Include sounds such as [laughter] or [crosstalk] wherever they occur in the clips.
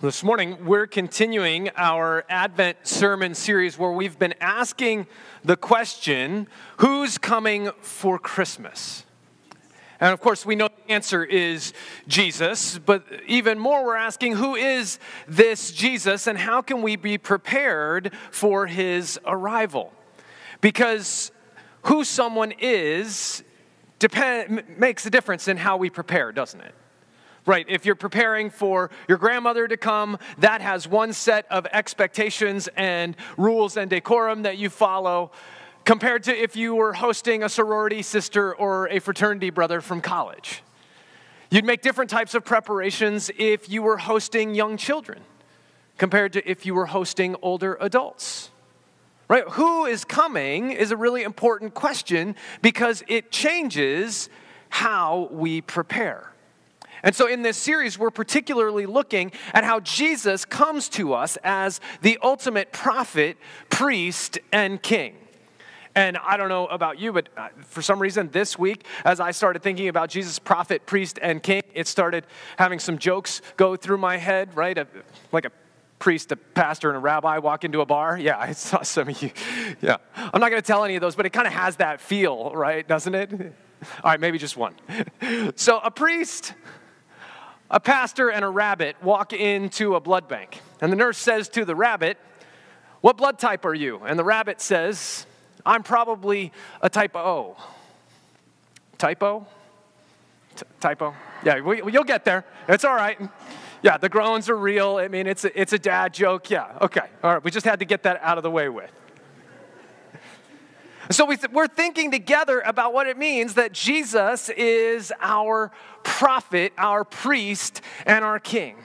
This morning, we're continuing our Advent sermon series where we've been asking the question who's coming for Christmas? And of course, we know the answer is Jesus, but even more, we're asking who is this Jesus and how can we be prepared for his arrival? Because who someone is depend, makes a difference in how we prepare, doesn't it? Right, if you're preparing for your grandmother to come, that has one set of expectations and rules and decorum that you follow, compared to if you were hosting a sorority sister or a fraternity brother from college. You'd make different types of preparations if you were hosting young children, compared to if you were hosting older adults. Right? Who is coming is a really important question because it changes how we prepare. And so, in this series, we're particularly looking at how Jesus comes to us as the ultimate prophet, priest, and king. And I don't know about you, but uh, for some reason this week, as I started thinking about Jesus, prophet, priest, and king, it started having some jokes go through my head, right? like a priest, a pastor, and a rabbi walk into a bar. Yeah, I saw some of you. Yeah. I'm not going to tell any of those, but it kind of has that feel, right? Doesn't it? All right, maybe just one. [laughs] So, a priest a pastor and a rabbit walk into a blood bank, and the nurse says to the rabbit, What blood type are you? And the rabbit says, I'm probably a type O. Typo? T- typo? Yeah, we, you'll get there. It's all right. Yeah, the groans are real. I mean, it's a, it's a dad joke. Yeah, okay. All right, we just had to get that out of the way with. So we th- we're thinking together about what it means that Jesus is our prophet, our priest, and our king.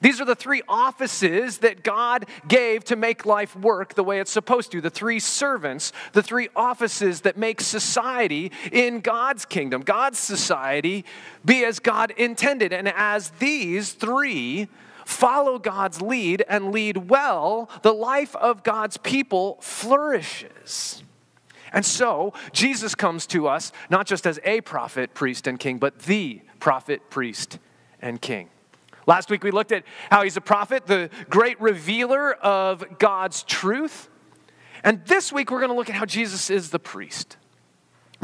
These are the three offices that God gave to make life work the way it's supposed to. The three servants, the three offices that make society in God's kingdom, God's society, be as God intended. And as these three follow God's lead and lead well, the life of God's people flourishes. And so, Jesus comes to us not just as a prophet, priest, and king, but the prophet, priest, and king. Last week we looked at how he's a prophet, the great revealer of God's truth. And this week we're going to look at how Jesus is the priest.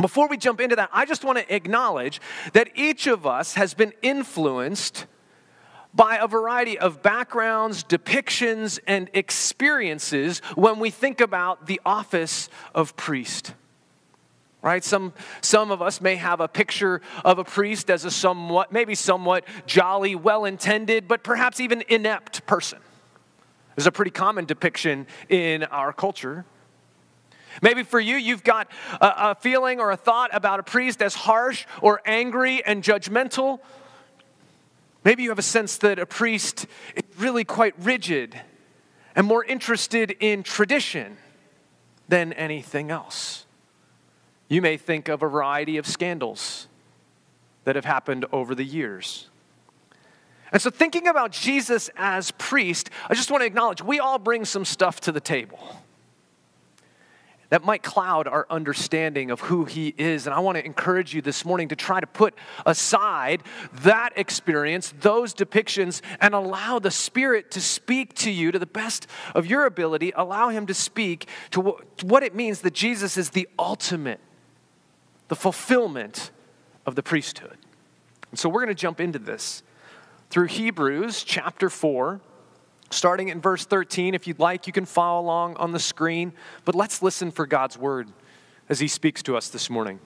Before we jump into that, I just want to acknowledge that each of us has been influenced by a variety of backgrounds, depictions, and experiences when we think about the office of priest. Right? Some, some of us may have a picture of a priest as a somewhat, maybe somewhat jolly, well intended, but perhaps even inept person. There's a pretty common depiction in our culture. Maybe for you, you've got a, a feeling or a thought about a priest as harsh or angry and judgmental Maybe you have a sense that a priest is really quite rigid and more interested in tradition than anything else. You may think of a variety of scandals that have happened over the years. And so, thinking about Jesus as priest, I just want to acknowledge we all bring some stuff to the table that might cloud our understanding of who He is. And I want to encourage you this morning to try to put aside that experience, those depictions, and allow the Spirit to speak to you to the best of your ability. Allow Him to speak to what it means that Jesus is the ultimate, the fulfillment of the priesthood. And so we're going to jump into this through Hebrews chapter 4 starting in verse 13. If you'd like, you can follow along on the screen. But let's listen for God's word as he speaks to us this morning.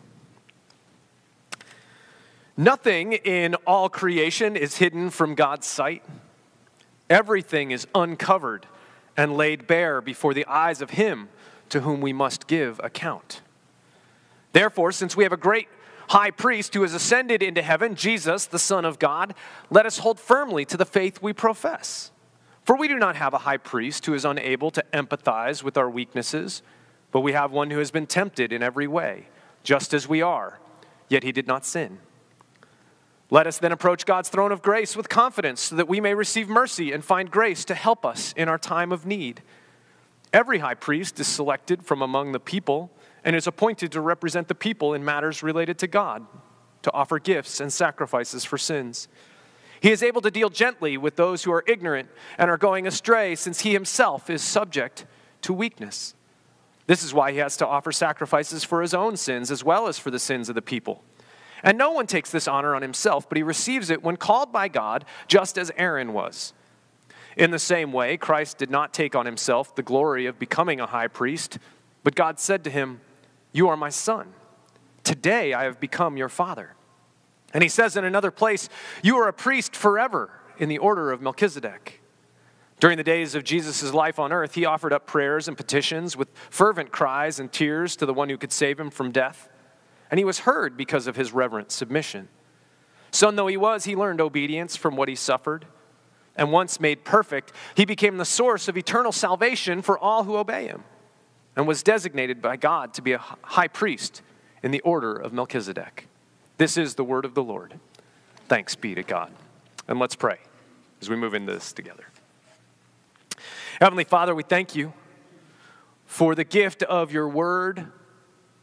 Nothing in all creation is hidden from God's sight. Everything is uncovered and laid bare before the eyes of him to whom we must give account. Therefore, since we have a great high priest who has ascended into heaven, Jesus, the Son of God, let us hold firmly to the faith we profess. For we do not have a high priest who is unable to empathize with our weaknesses, but we have one who has been tempted in every way, just as we are, yet he did not sin. Let us then approach God's throne of grace with confidence so that we may receive mercy and find grace to help us in our time of need. Every high priest is selected from among the people and is appointed to represent the people in matters related to God, to offer gifts and sacrifices for sins. He is able to deal gently with those who are ignorant and are going astray, since he himself is subject to weakness. This is why he has to offer sacrifices for his own sins as well as for the sins of the people. And no one takes this honor on himself, but he receives it when called by God, just as Aaron was. In the same way, Christ did not take on himself the glory of becoming a high priest, but God said to him, You are my son. Today I have become your father. And he says in another place, You are a priest forever in the order of Melchizedek. During the days of Jesus' life on earth, he offered up prayers and petitions with fervent cries and tears to the one who could save him from death. And he was heard because of his reverent submission. Son though he was, he learned obedience from what he suffered. And once made perfect, he became the source of eternal salvation for all who obey him, and was designated by God to be a high priest in the order of Melchizedek. This is the word of the Lord. Thanks be to God. And let's pray as we move into this together. Heavenly Father, we thank you for the gift of your word,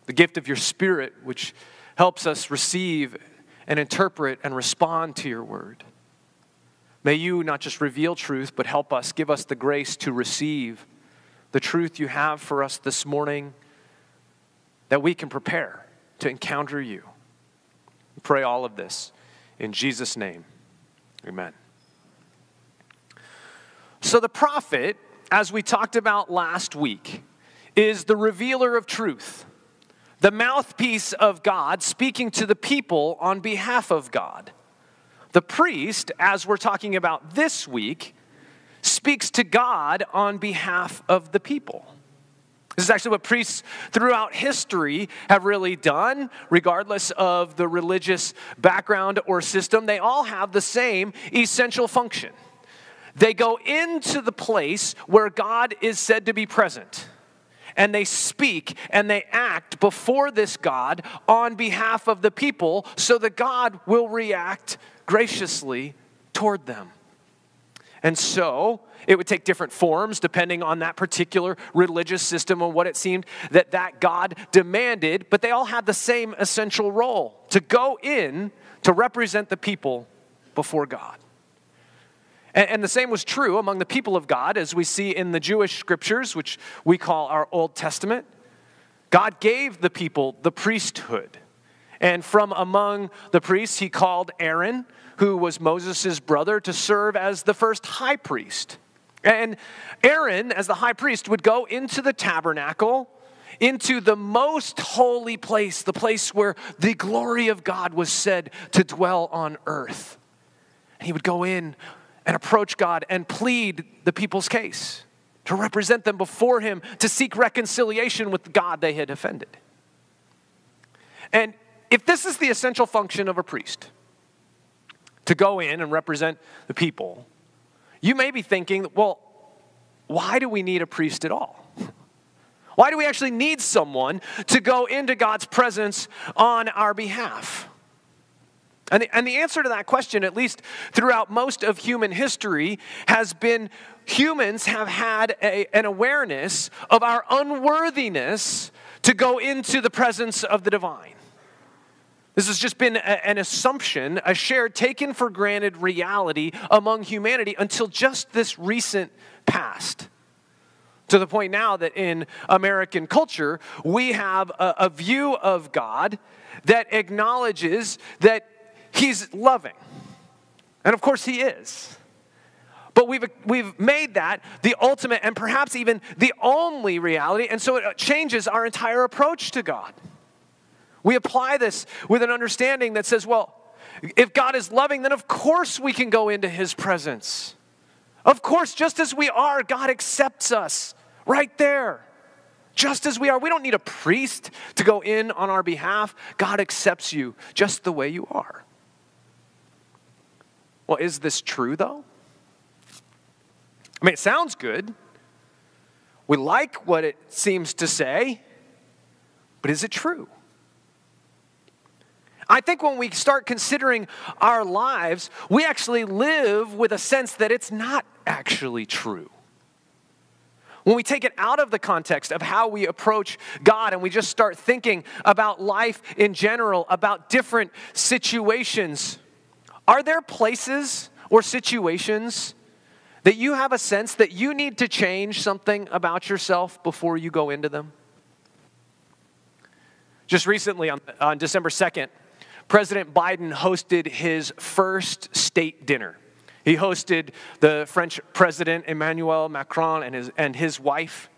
the gift of your spirit, which helps us receive and interpret and respond to your word. May you not just reveal truth, but help us, give us the grace to receive the truth you have for us this morning that we can prepare to encounter you. Pray all of this in Jesus' name. Amen. So, the prophet, as we talked about last week, is the revealer of truth, the mouthpiece of God speaking to the people on behalf of God. The priest, as we're talking about this week, speaks to God on behalf of the people. This is actually what priests throughout history have really done, regardless of the religious background or system. They all have the same essential function. They go into the place where God is said to be present, and they speak and they act before this God on behalf of the people so that God will react graciously toward them. And so, it would take different forms depending on that particular religious system and what it seemed that that God demanded, but they all had the same essential role to go in to represent the people before God. And, and the same was true among the people of God, as we see in the Jewish scriptures, which we call our Old Testament. God gave the people the priesthood. And from among the priests, he called Aaron, who was Moses' brother, to serve as the first high priest. And Aaron, as the high priest, would go into the tabernacle, into the most holy place, the place where the glory of God was said to dwell on earth. And he would go in and approach God and plead the people's case, to represent them before him, to seek reconciliation with God they had offended. And if this is the essential function of a priest, to go in and represent the people, you may be thinking, well, why do we need a priest at all? [laughs] Why do we actually need someone to go into God's presence on our behalf? And the, and the answer to that question, at least throughout most of human history, has been humans have had a, an awareness of our unworthiness to go into the presence of the divine. This has just been a, an assumption, a shared, taken for granted reality among humanity until just this recent past. To the point now that in American culture, we have a, a view of God that acknowledges that He's loving. And of course, He is. But we've, we've made that the ultimate and perhaps even the only reality, and so it changes our entire approach to God. We apply this with an understanding that says, well, if God is loving, then of course we can go into his presence. Of course, just as we are, God accepts us right there. Just as we are. We don't need a priest to go in on our behalf. God accepts you just the way you are. Well, is this true though? I mean, it sounds good. We like what it seems to say, but is it true? I think when we start considering our lives, we actually live with a sense that it's not actually true. When we take it out of the context of how we approach God and we just start thinking about life in general, about different situations, are there places or situations that you have a sense that you need to change something about yourself before you go into them? Just recently, on, on December 2nd, President Biden hosted his first state dinner. He hosted the French President Emmanuel Macron and his, and his wife.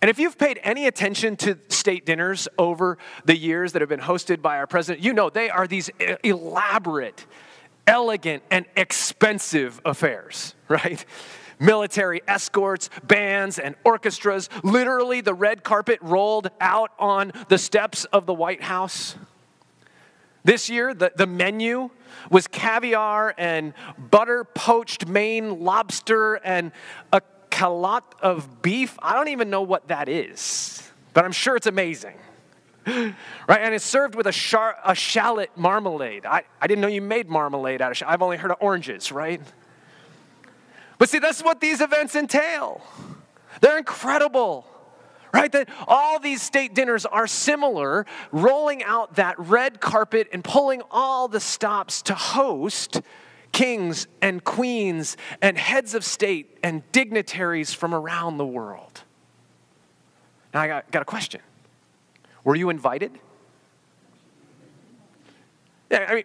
And if you've paid any attention to state dinners over the years that have been hosted by our president, you know they are these elaborate, elegant, and expensive affairs, [laughs] right? Military escorts, bands, and orchestras. Literally, the red carpet rolled out on the steps of the White House. This year, the, the menu was caviar and butter poached Maine lobster and a calotte of beef. I don't even know what that is, but I'm sure it's amazing. [gasps] Right? And it's served with a, char- a shallot marmalade. I, I didn't know you made marmalade out of shallot. I've only heard of oranges, right? But see, that's what these events entail. They're incredible right? That all these state dinners are similar, rolling out that red carpet and pulling all the stops to host kings and queens and heads of state and dignitaries from around the world. Now, I got, got a question. Were you invited? Yeah, I mean,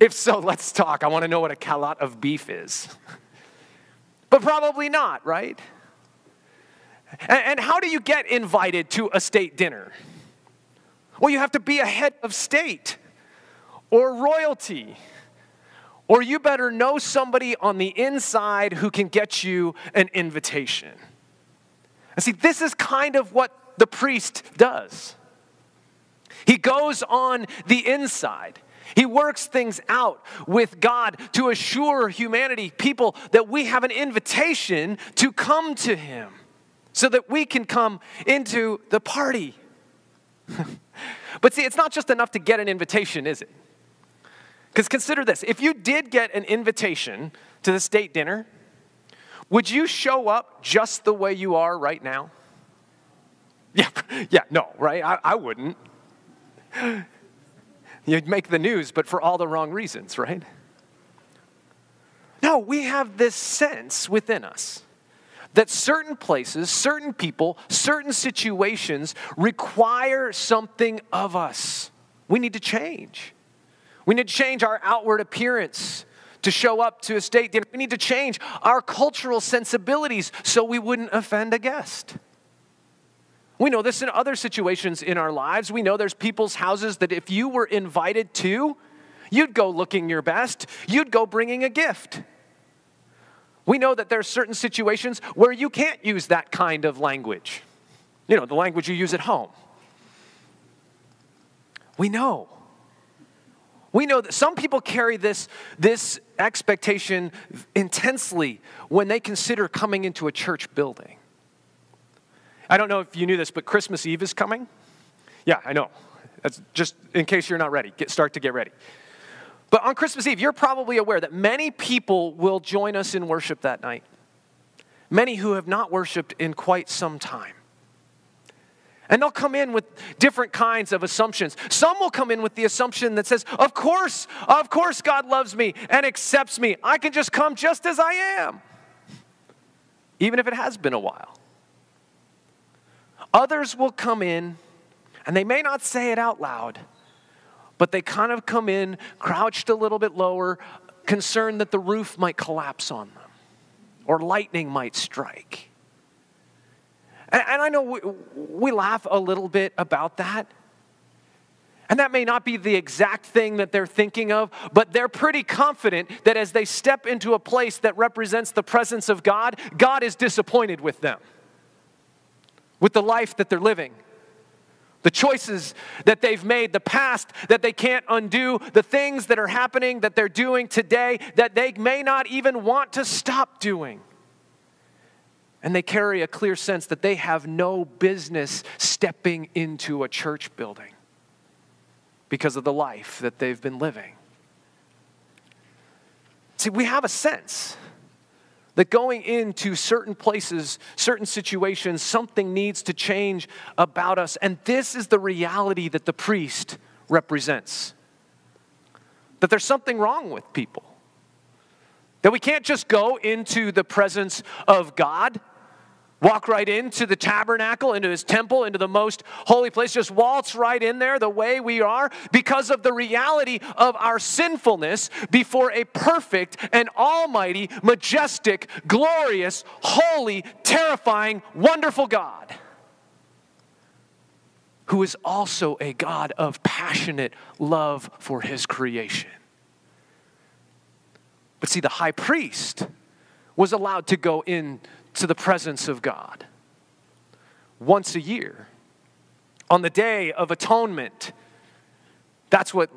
if so, [laughs] let's talk. I want to know what a calotte of beef is. [laughs] but probably not, right? And, how do you get invited to a state dinner? Well, you have to be a head of state or royalty. Or you better know somebody on the inside who can get you an invitation. And see, this is kind of what the priest does. He goes on the inside. He works things out with God to assure humanity, people, that we have an invitation to come to Him so that we can come into the party. [laughs] but see, it's not just enough to get an invitation, is it? Because consider this if you did get an invitation to the state dinner, would you show up just the way you are right now? [laughs] Yeah, yeah, no, right? I, I wouldn't. [laughs] You'd make the news, but for all the wrong reasons, right? No, we have this sense within us that certain places, certain people, certain situations require something of us. We need to change. We need to change our outward appearance to show up to a state dinner. We need to change our cultural sensibilities so we wouldn't offend a guest. We know this in other situations in our lives. We know there's people's houses that if you were invited to, you'd go looking your best, you'd go bringing a gift. We know that there are certain situations where you can't use that kind of language. You know, the language you use at home. We know. We know that some people carry this, this expectation intensely when they consider coming into a church building. I don't know if you knew this, but Christmas Eve is coming. Yeah, I know. That's just in case you're not ready. Get, start to get ready. But on Christmas Eve, you're probably aware that many people will join us in worship that night. Many who have not worshiped in quite some time. And they'll come in with different kinds of assumptions. Some will come in with the assumption that says, Of course, of course, God loves me and accepts me. I can just come just as I am, even if it has been a while. Others will come in, and they may not say it out loud, but they kind of come in crouched a little bit lower, concerned that the roof might collapse on them or lightning might strike. And, and I know we, we laugh a little bit about that. And that may not be the exact thing that they're thinking of, but they're pretty confident that as they step into a place that represents the presence of God, God is disappointed with them, with the life that they're living the choices that they've made, the past that they can't undo, the things that are happening that they're doing today that they may not even want to stop doing. And they carry a clear sense that they have no business stepping into a church building because of the life that they've been living. See, we have a sense that going into certain places, certain situations, something needs to change about us. And this is the reality that the priest represents that there's something wrong with people. That we can't just go into the presence of God, walk right into the tabernacle, into his temple, into the most holy place, just waltz right in there the way we are because of the reality of our sinfulness before a perfect and almighty, majestic, glorious, holy, terrifying, wonderful God who is also a God of passionate love for his creation. But see, the high priest was allowed to go into the presence of God once a year on the day of atonement. That's what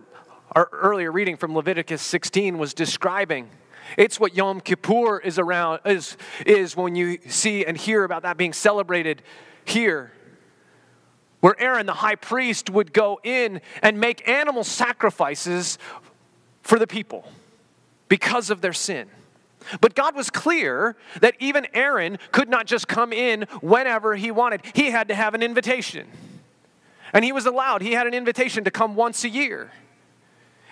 our earlier reading from Leviticus 16 was describing. It's what Yom Kippur is around is, is when you see and hear about that being celebrated here where Aaron, the high priest, would go in and make animal sacrifices for the people because of their sin. But God was clear that even Aaron could not just come in whenever he wanted, he had to have an invitation. And he was allowed, he had an invitation to come once a year.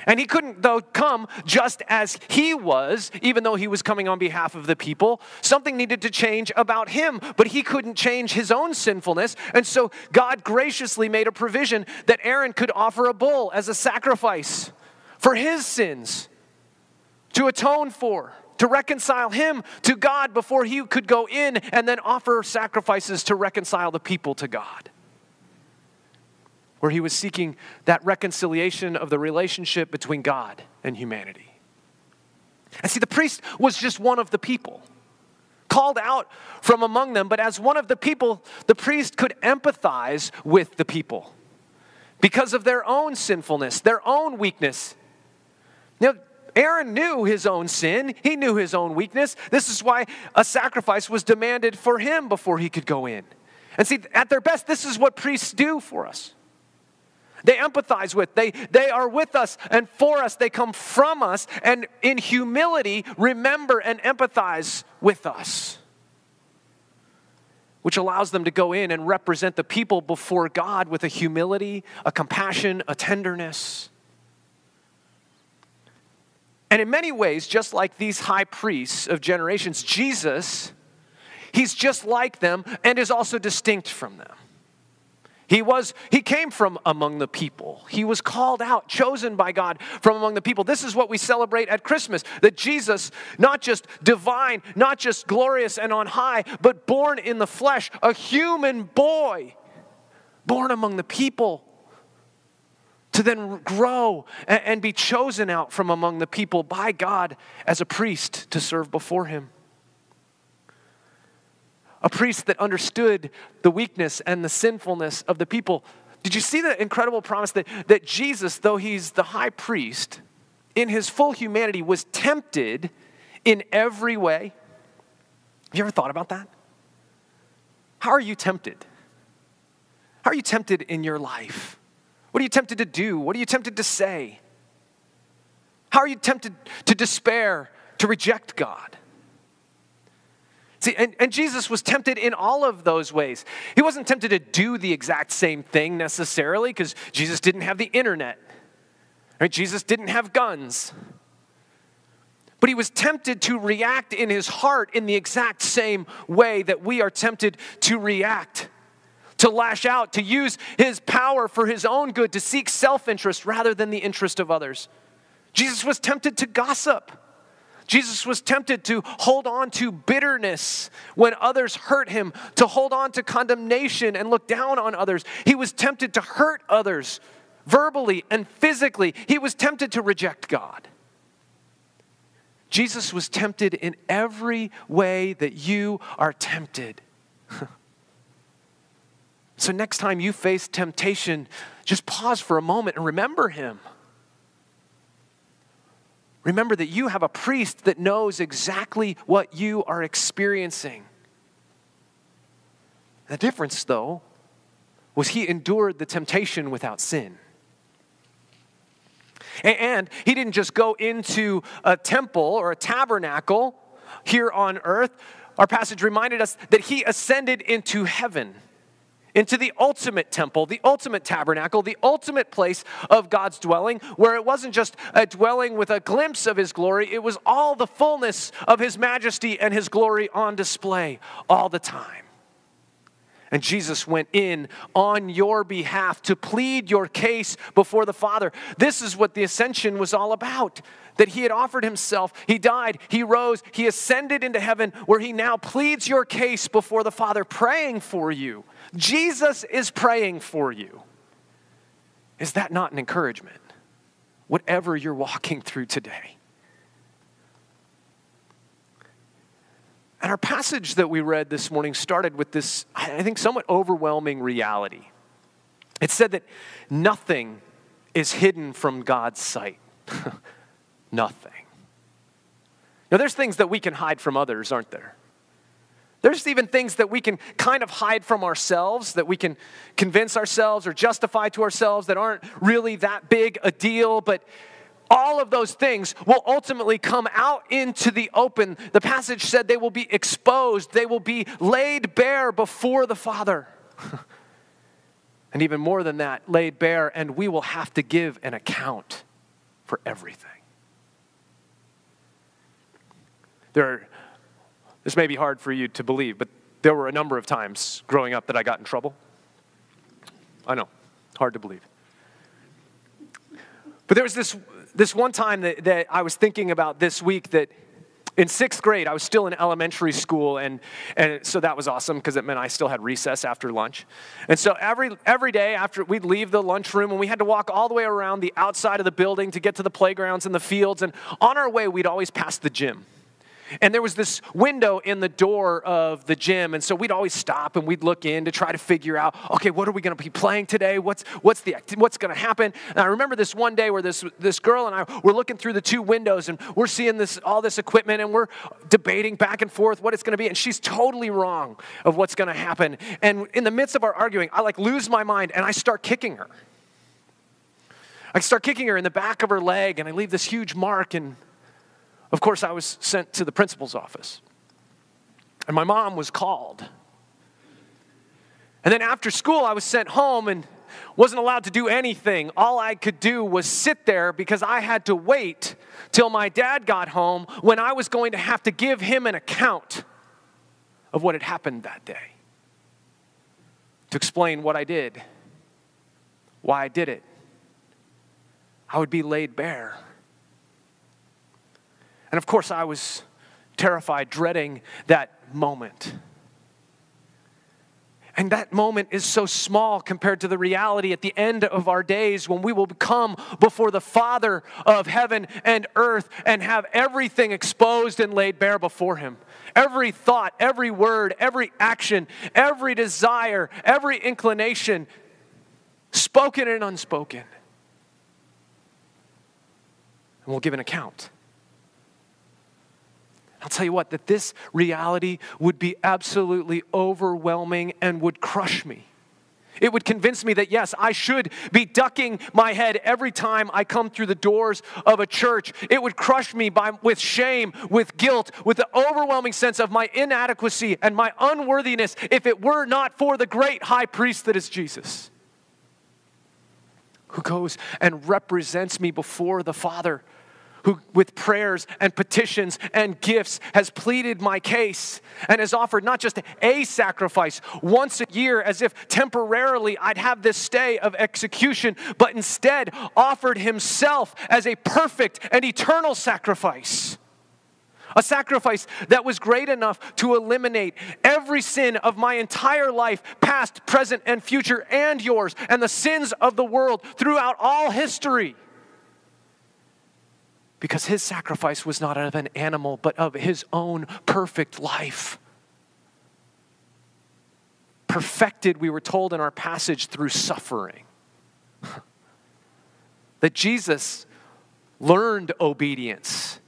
And he couldn't, though, come just as he was, even though he was coming on behalf of the people. Something needed to change about him, but he couldn't change his own sinfulness. And so God graciously made a provision that Aaron could offer a bull as a sacrifice for his sins to atone for to reconcile him to God before he could go in and then offer sacrifices to reconcile the people to God where he was seeking that reconciliation of the relationship between God and humanity. And see, the priest was just one of the people, called out from among them, but as one of the people, the priest could empathize with the people because of their own sinfulness, their own weakness. You know, Aaron knew his own sin, he knew his own weakness. This is why a sacrifice was demanded for him before he could go in. And see, at their best, this is what priests do for us they empathize with. They, they are with us and for us. They come from us and in humility remember and empathize with us, which allows them to go in and represent the people before God with a humility, a compassion, a tenderness. And in many ways, just like these high priests of generations, Jesus, he's just like them and is also distinct from them. He was he came from among the people. He was called out, chosen by God from among the people. This is what we celebrate at Christmas, that Jesus not just divine, not just glorious and on high, but born in the flesh, a human boy born among the people to then grow and, be chosen out from among the people by God as a priest to serve before him a priest that understood the weakness and the sinfulness of the people. Did you see the incredible promise that, that Jesus, though he's the high priest, in his full humanity was tempted in every way? Have you ever thought about that? How are you tempted? How are you tempted in your life? What are you tempted to do? What are you tempted to say? How are you tempted to despair, to reject God? See, and, and Jesus was tempted in all of those ways. He wasn't tempted to do the exact same thing necessarily because Jesus didn't have the internet, right? Jesus didn't have guns. But he was tempted to react in his heart in the exact same way that we are tempted to react, to lash out, to use his power for his own good, to seek self interest rather than the interest of others. Jesus was tempted to gossip. Jesus was tempted to hold on to bitterness when others hurt him, to hold on to condemnation and look down on others. He was tempted to hurt others verbally and physically. He was tempted to reject God. Jesus was tempted in every way that you are tempted. [laughs] so, next time you face temptation, just pause for a moment and remember him. Remember that you have a priest that knows exactly what you are experiencing. The difference, though, was he endured the temptation without sin. And he didn't just go into a temple or a tabernacle here on earth. Our passage reminded us that he ascended into heaven, into the ultimate temple, the ultimate tabernacle, the ultimate place of God's dwelling, where it wasn't just a dwelling with a glimpse of his glory, it was all the fullness of his majesty and his glory on display all the time. And Jesus went in on your behalf to plead your case before the Father. This is what the ascension was all about. That he had offered himself, he died, he rose, he ascended into heaven, where he now pleads your case before the Father, praying for you. Jesus is praying for you. Is that not an encouragement? Whatever you're walking through today. And our passage that we read this morning started with this, I think, somewhat overwhelming reality. It said that nothing is hidden from God's sight. [laughs] nothing. Now, there's things that we can hide from others, aren't there? There's even things that we can kind of hide from ourselves, that we can convince ourselves or justify to ourselves that aren't really that big a deal, but all of those things will ultimately come out into the open. The passage said they will be exposed, they will be laid bare before the Father. [laughs] and even more than that, laid bare, and we will have to give an account for everything. There are, this may be hard for you to believe, but there were a number of times growing up that I got in trouble. I know, hard to believe. But there was this this one time that, that I was thinking about this week that in sixth grade, I was still in elementary school, and, and so that was awesome because it meant I still had recess after lunch. And so every, every day after we'd leave the lunchroom, and we had to walk all the way around the outside of the building to get to the playgrounds and the fields, and on our way, we'd always pass the gym. And there was this window in the door of the gym. And so we'd always stop and we'd look in to try to figure out, okay, what are we going to be playing today? What's, what's, the, what's going to happen? And I remember this one day where this, this girl and I were looking through the two windows and we're seeing this, all this equipment and we're debating back and forth what it's going to be. And she's totally wrong of what's going to happen. And in the midst of our arguing, I like lose my mind and I start kicking her. I start kicking her in the back of her leg and I leave this huge mark and of course, I was sent to the principal's office, and my mom was called. And then after school, I was sent home and wasn't allowed to do anything. All I could do was sit there because I had to wait till my dad got home when I was going to have to give him an account of what had happened that day. To explain what I did, why I did it. I would be laid bare. And of course, I was terrified, dreading that moment. And that moment is so small compared to the reality at the end of our days when we will come before the Father of heaven and earth and have everything exposed and laid bare before Him. Every thought, every word, every action, every desire, every inclination, spoken and unspoken. And we'll give an account. I'll tell you what, that this reality would be absolutely overwhelming and would crush me. It would convince me that, yes, I should be ducking my head every time I come through the doors of a church. It would crush me by, with shame, with guilt, with the overwhelming sense of my inadequacy and my unworthiness if it were not for the great high priest that is Jesus, who goes and represents me before the Father who, with prayers and petitions and gifts, has pleaded my case and has offered not just a sacrifice once a year as if temporarily I'd have this stay of execution, but instead offered himself as a perfect and eternal sacrifice. A sacrifice that was great enough to eliminate every sin of my entire life, past, present, and future, and yours, and the sins of the world throughout all history because his sacrifice was not of an animal, but of his own perfect life. Perfected, we were told in our passage, through suffering. [laughs] that Jesus learned obedience,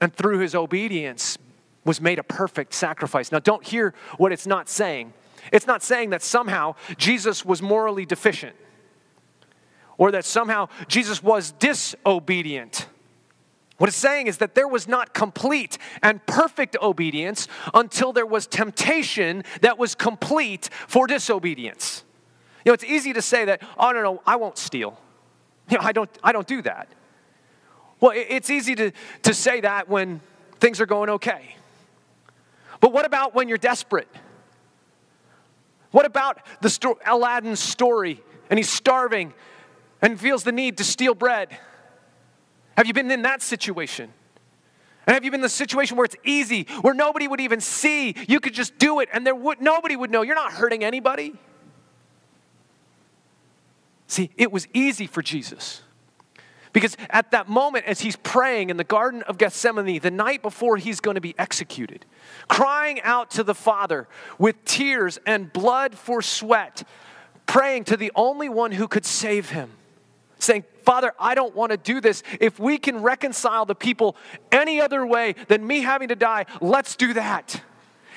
and through his obedience was made a perfect sacrifice. Now, don't hear what it's not saying. It's not saying that somehow Jesus was morally deficient or that somehow Jesus was disobedient. What it's saying is that there was not complete and perfect obedience until there was temptation that was complete for disobedience. You know, it's easy to say that, oh, no, no, I won't steal. You know, I don't, I don't do that. Well, it's easy to, to say that when things are going okay. But what about when you're desperate? What about the sto- Aladdin's story and he's starving and feels the need to steal bread? Have you been in that situation? And have you been in the situation where it's easy, where nobody would even see? You could just do it and there would nobody would know. You're not hurting anybody. See, it was easy for Jesus. Because at that moment, as he's praying in the Garden of Gethsemane, the night before he's going to be executed, crying out to the Father with tears and blood for sweat, praying to the only one who could save him, saying, Father, I don't want to do this. If we can reconcile the people any other way than me having to die, let's do that.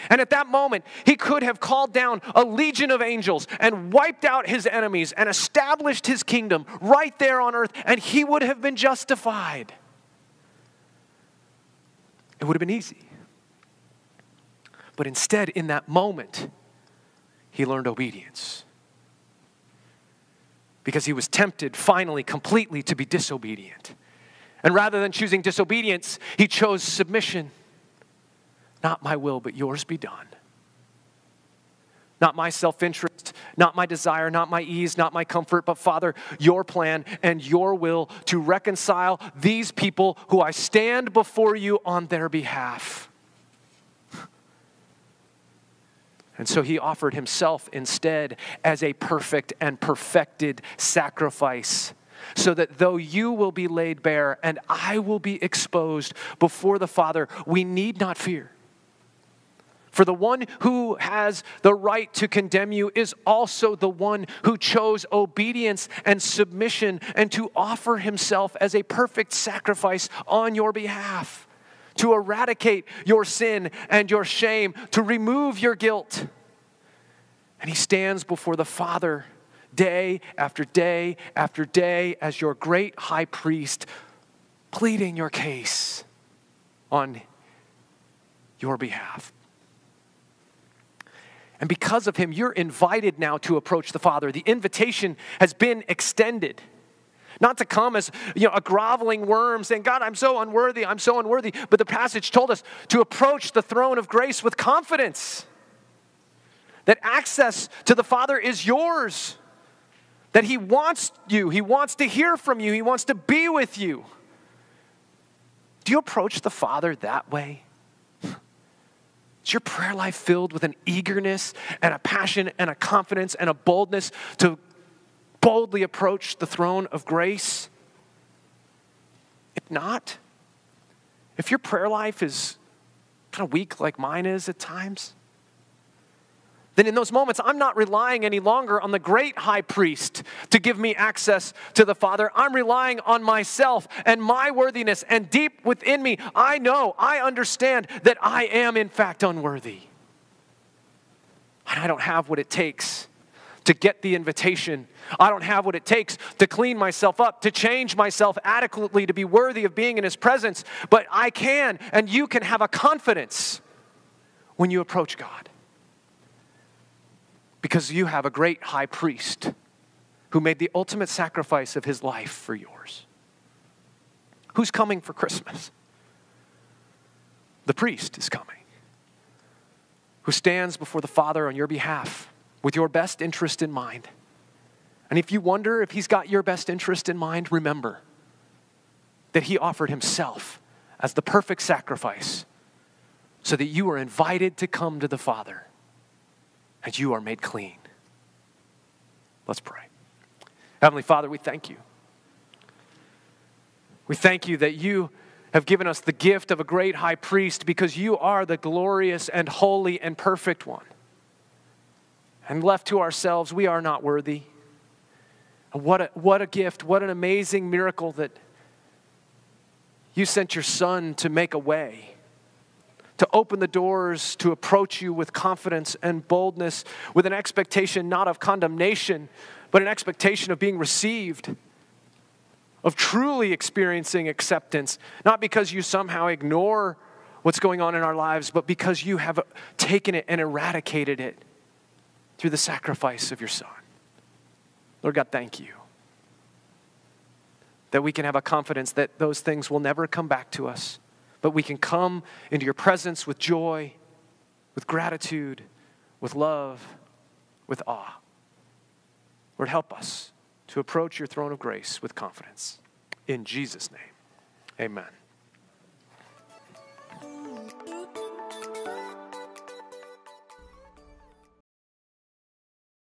And at that moment, he could have called down a legion of angels and wiped out his enemies and established his kingdom right there on earth, and he would have been justified. It would have been easy. But instead, in that moment, he learned obedience. Because he was tempted finally, completely, to be disobedient. And rather than choosing disobedience, he chose submission. Not my will, but yours be done. Not my self interest, not my desire, not my ease, not my comfort, but Father, your plan and your will to reconcile these people who I stand before you on their behalf. And so he offered himself instead as a perfect and perfected sacrifice so that though you will be laid bare and I will be exposed before the Father, we need not fear. For the one who has the right to condemn you is also the one who chose obedience and submission and to offer himself as a perfect sacrifice on your behalf, to eradicate your sin and your shame, to remove your guilt. And he stands before the Father day after day after day as your great high priest, pleading your case on your behalf. And because of him, you're invited now to approach the Father. The invitation has been extended. Not to come as you know, a groveling worm saying, God, I'm so unworthy, I'm so unworthy. But the passage told us to approach the throne of grace with confidence. That access to the Father is yours. That He wants you, He wants to hear from you, He wants to be with you. Do you approach the Father that way? Is your prayer life filled with an eagerness and a passion and a confidence and a boldness to boldly approach the throne of grace? If not, if your prayer life is kind of weak like mine is at times, then in those moments, I'm not relying any longer on the great high priest to give me access to the Father. I'm relying on myself and my worthiness. And deep within me, I know, I understand that I am, in fact, unworthy. And I don't have what it takes to get the invitation. I don't have what it takes to clean myself up, to change myself adequately to be worthy of being in His presence. But I can, and you can have a confidence when you approach God because you have a great high priest who made the ultimate sacrifice of his life for yours. Who's coming for Christmas? The priest is coming, who stands before the Father on your behalf with your best interest in mind. And if you wonder if he's got your best interest in mind, remember that he offered himself as the perfect sacrifice so that you are invited to come to the Father and you are made clean. Let's pray. Heavenly Father, we thank you. We thank you that you have given us the gift of a great high priest because you are the glorious and holy and perfect one. And left to ourselves, we are not worthy. What a, what a gift, what an amazing miracle that you sent your son to make a way to open the doors to approach you with confidence and boldness, with an expectation not of condemnation, but an expectation of being received, of truly experiencing acceptance, not because you somehow ignore what's going on in our lives, but because you have taken it and eradicated it through the sacrifice of your Son. Lord God, thank you. That we can have a confidence that those things will never come back to us, but we can come into your presence with joy, with gratitude, with love, with awe. Lord, help us to approach your throne of grace with confidence. In Jesus' name, amen.